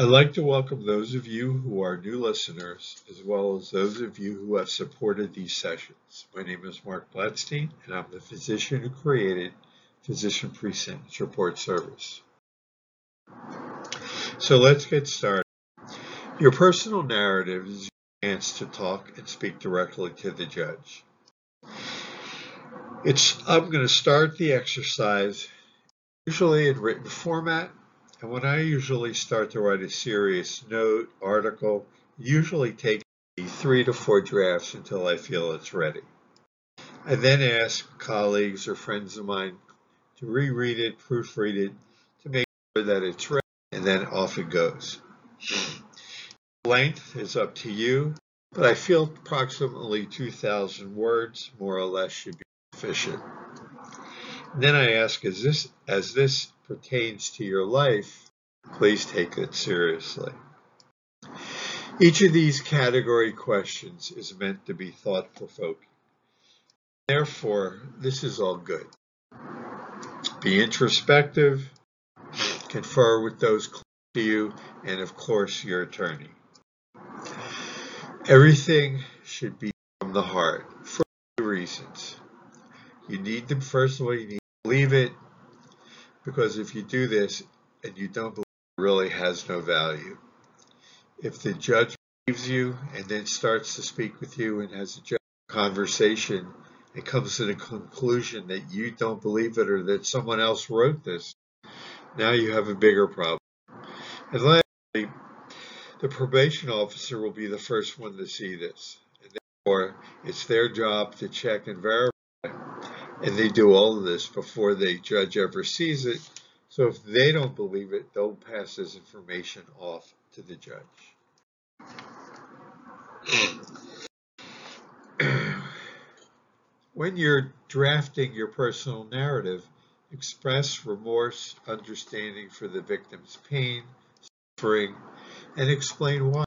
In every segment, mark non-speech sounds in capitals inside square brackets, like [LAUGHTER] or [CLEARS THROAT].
I'd like to welcome those of you who are new listeners, as well as those of you who have supported these sessions. My name is Marc Blatstein, and I'm the physician who created Physician Pre-Sentence Report Service. So let's get started. Your personal narrative is your chance to talk and speak directly to the judge. It's I'm going to start the exercise usually in written format and when I usually start to write a serious note, article, usually take three to four drafts until I feel it's ready. I then ask colleagues or friends of mine to reread it, proofread it, to make sure that it's ready, and then off it goes. Length is up to you, but I feel approximately 2,000 words, more or less, should be sufficient. And then I ask, is this, as this pertains to your life, please take it seriously. Each of these category questions is meant to be thought-provoking. Therefore, this is all good. Be introspective, confer with those close to you, and of course, your attorney. Everything should be from the heart for two reasons. You need them, first of all, you need to believe it, because if you do this and you don't believe it really has no value. If the judge believes you and then starts to speak with you and has a conversation and comes to the conclusion that you don't believe it or that someone else wrote this, now you have a bigger problem. And lastly, the probation officer will be the first one to see this. And therefore, it's their job to check and verify and they do all of this before the judge ever sees it. So if they don't believe it, they'll pass this information off to the judge. [CLEARS THROAT] when you're drafting your personal narrative, express remorse, understanding for the victim's pain, suffering, and explain why.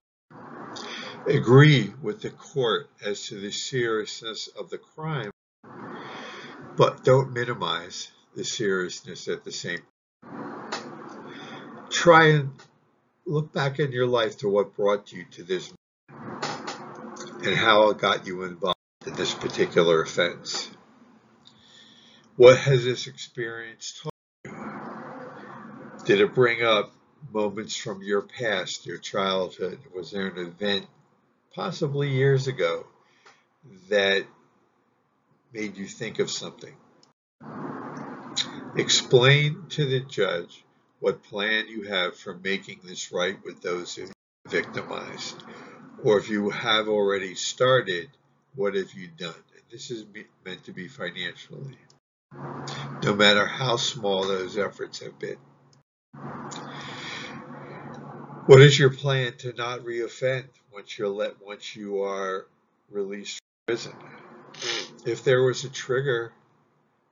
Agree with the court as to the seriousness of the crime but don't minimize the seriousness at the same time. Try and look back in your life to what brought you to this and how it got you involved in this particular offense. What has this experience taught you? Did it bring up moments from your past, your childhood? Was there an event, possibly years ago, that made you think of something. Explain to the judge what plan you have for making this right with those who victimized. Or if you have already started, what have you done? And this is meant to be financially. No matter how small those efforts have been. What is your plan to not reoffend once you're let once you are released from prison? If there was a trigger,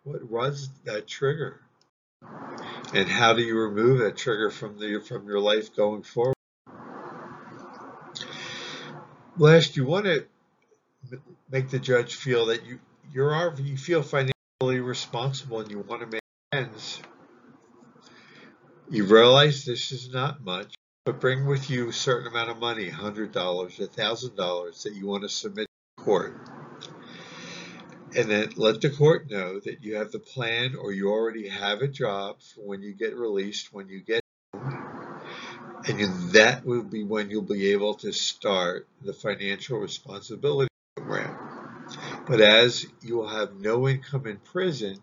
what was that trigger? And how do you remove that trigger from the from your life going forward? Last, you want to make the judge feel that you you're you feel financially responsible and you want to make ends. You realize this is not much, but bring with you a certain amount of money, $100, $1,000 that you want to submit to court and then let the court know that you have the plan or you already have a job for when you get released, when you get. And that will be when you'll be able to start the financial responsibility program. But as you will have no income in prison,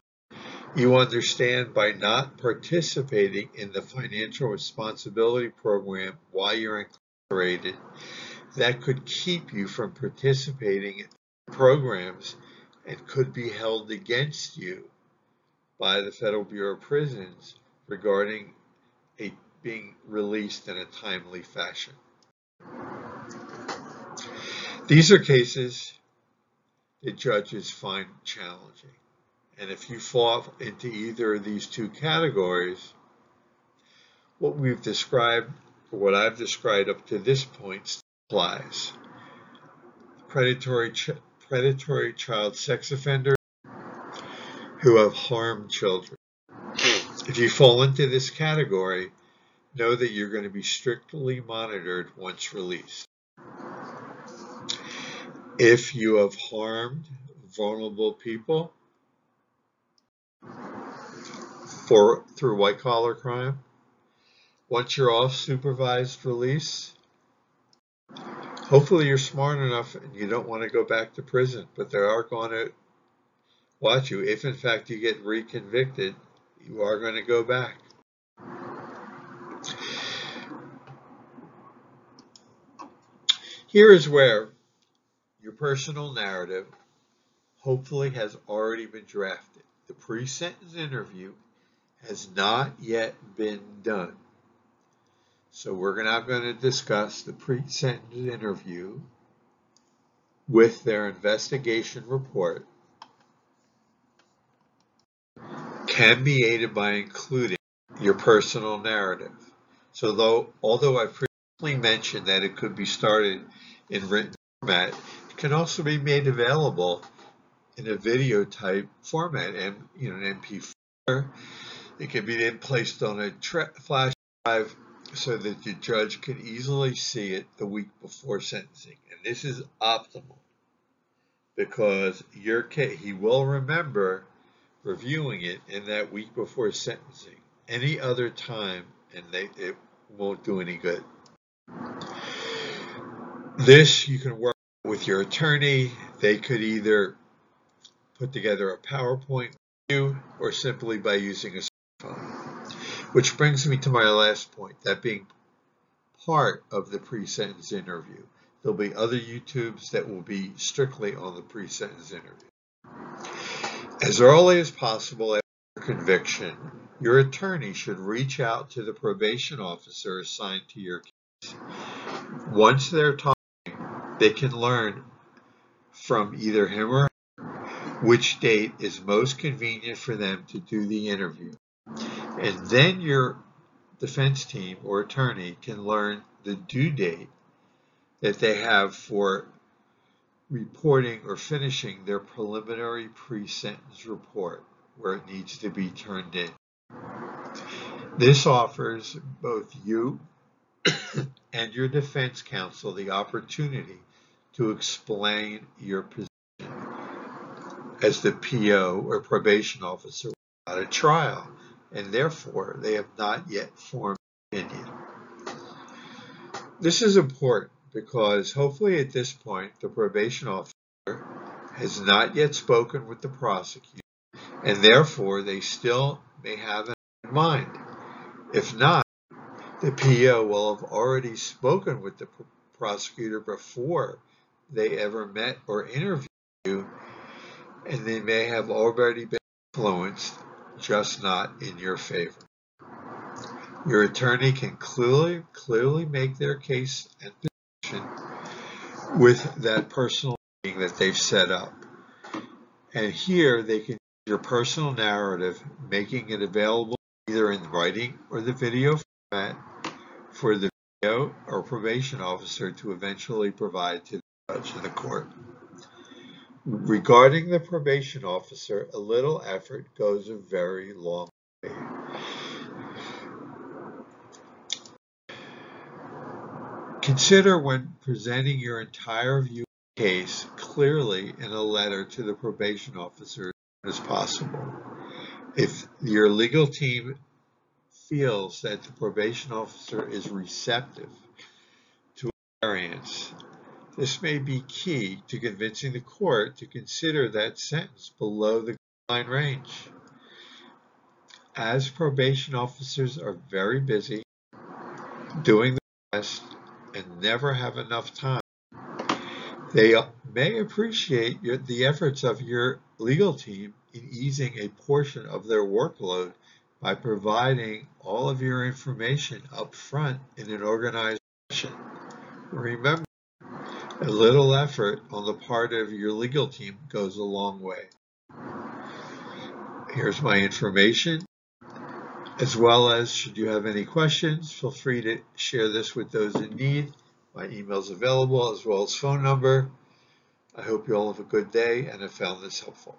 you understand by not participating in the financial responsibility program while you're incarcerated, that could keep you from participating in programs and could be held against you by the Federal Bureau of Prisons regarding a, being released in a timely fashion. These are cases that judges find challenging. And if you fall into either of these two categories, what we've described, or what I've described up to this point, applies. Predatory predatory child sex offenders who have harmed children. If you fall into this category, know that you're going to be strictly monitored once released. If you have harmed vulnerable people for through white collar crime, once you're off supervised release, hopefully you're smart enough and you don't want to go back to prison, but they are going to watch you. If in fact you get reconvicted, you are going to go back. Here is where your personal narrative hopefully has already been drafted. The pre-sentence interview has not yet been done. So we're now going to discuss the pre-sentence interview with their investigation report can be aided by including your personal narrative. So though, although I previously mentioned that it could be started in written format, it can also be made available in a video type format, and you know, an MP4. It can be then placed on a flash drive so that the judge can easily see it the week before sentencing. And this is optimal because your case, he will remember reviewing it in that week before sentencing. Any other time, and they, it won't do any good. This you can work with your attorney. They could either put together a PowerPoint view or simply by using a. Which brings me to my last point, that being part of the pre-sentence interview. There'll be other YouTubes that will be strictly on the pre-sentence interview. As early as possible after conviction, your attorney should reach out to the probation officer assigned to your case. Once they're talking, they can learn from either him or her which date is most convenient for them to do the interview. And then your defense team or attorney can learn the due date that they have for reporting or finishing their preliminary pre-sentence report where it needs to be turned in. This offers both you [COUGHS] and your defense counsel the opportunity to explain your position as the PO or probation officer at a trial, and therefore they have not yet formed an opinion. This is important because hopefully at this point the probation officer has not yet spoken with the prosecutor and therefore they still may have in mind. If not, the PO will have already spoken with the prosecutor before they ever met or interviewed you and they may have already been influenced, just not in your favor. Your attorney can clearly, clearly make their case and position with that personal meeting that they've set up. And here they can use your personal narrative, making it available either in writing or the video format for the video or probation officer to eventually provide to the judge of the court. Regarding the probation officer, a little effort goes a very long way. Consider when presenting your entire view of the case clearly in a letter to the probation officer as possible. If your legal team feels that the probation officer is receptive to variance, this may be key to convincing the court to consider that sentence below the guideline range. As probation officers are very busy doing the best and never have enough time. They may appreciate your, the efforts of your legal team in easing a portion of their workload by providing all of your information up front in an organized fashion. Remember, a little effort on the part of your legal team goes a long way. Here's my information as well as should you have any questions, feel free to share this with those in need. My email is available as well as phone number. I hope you all have a good day and have found this helpful.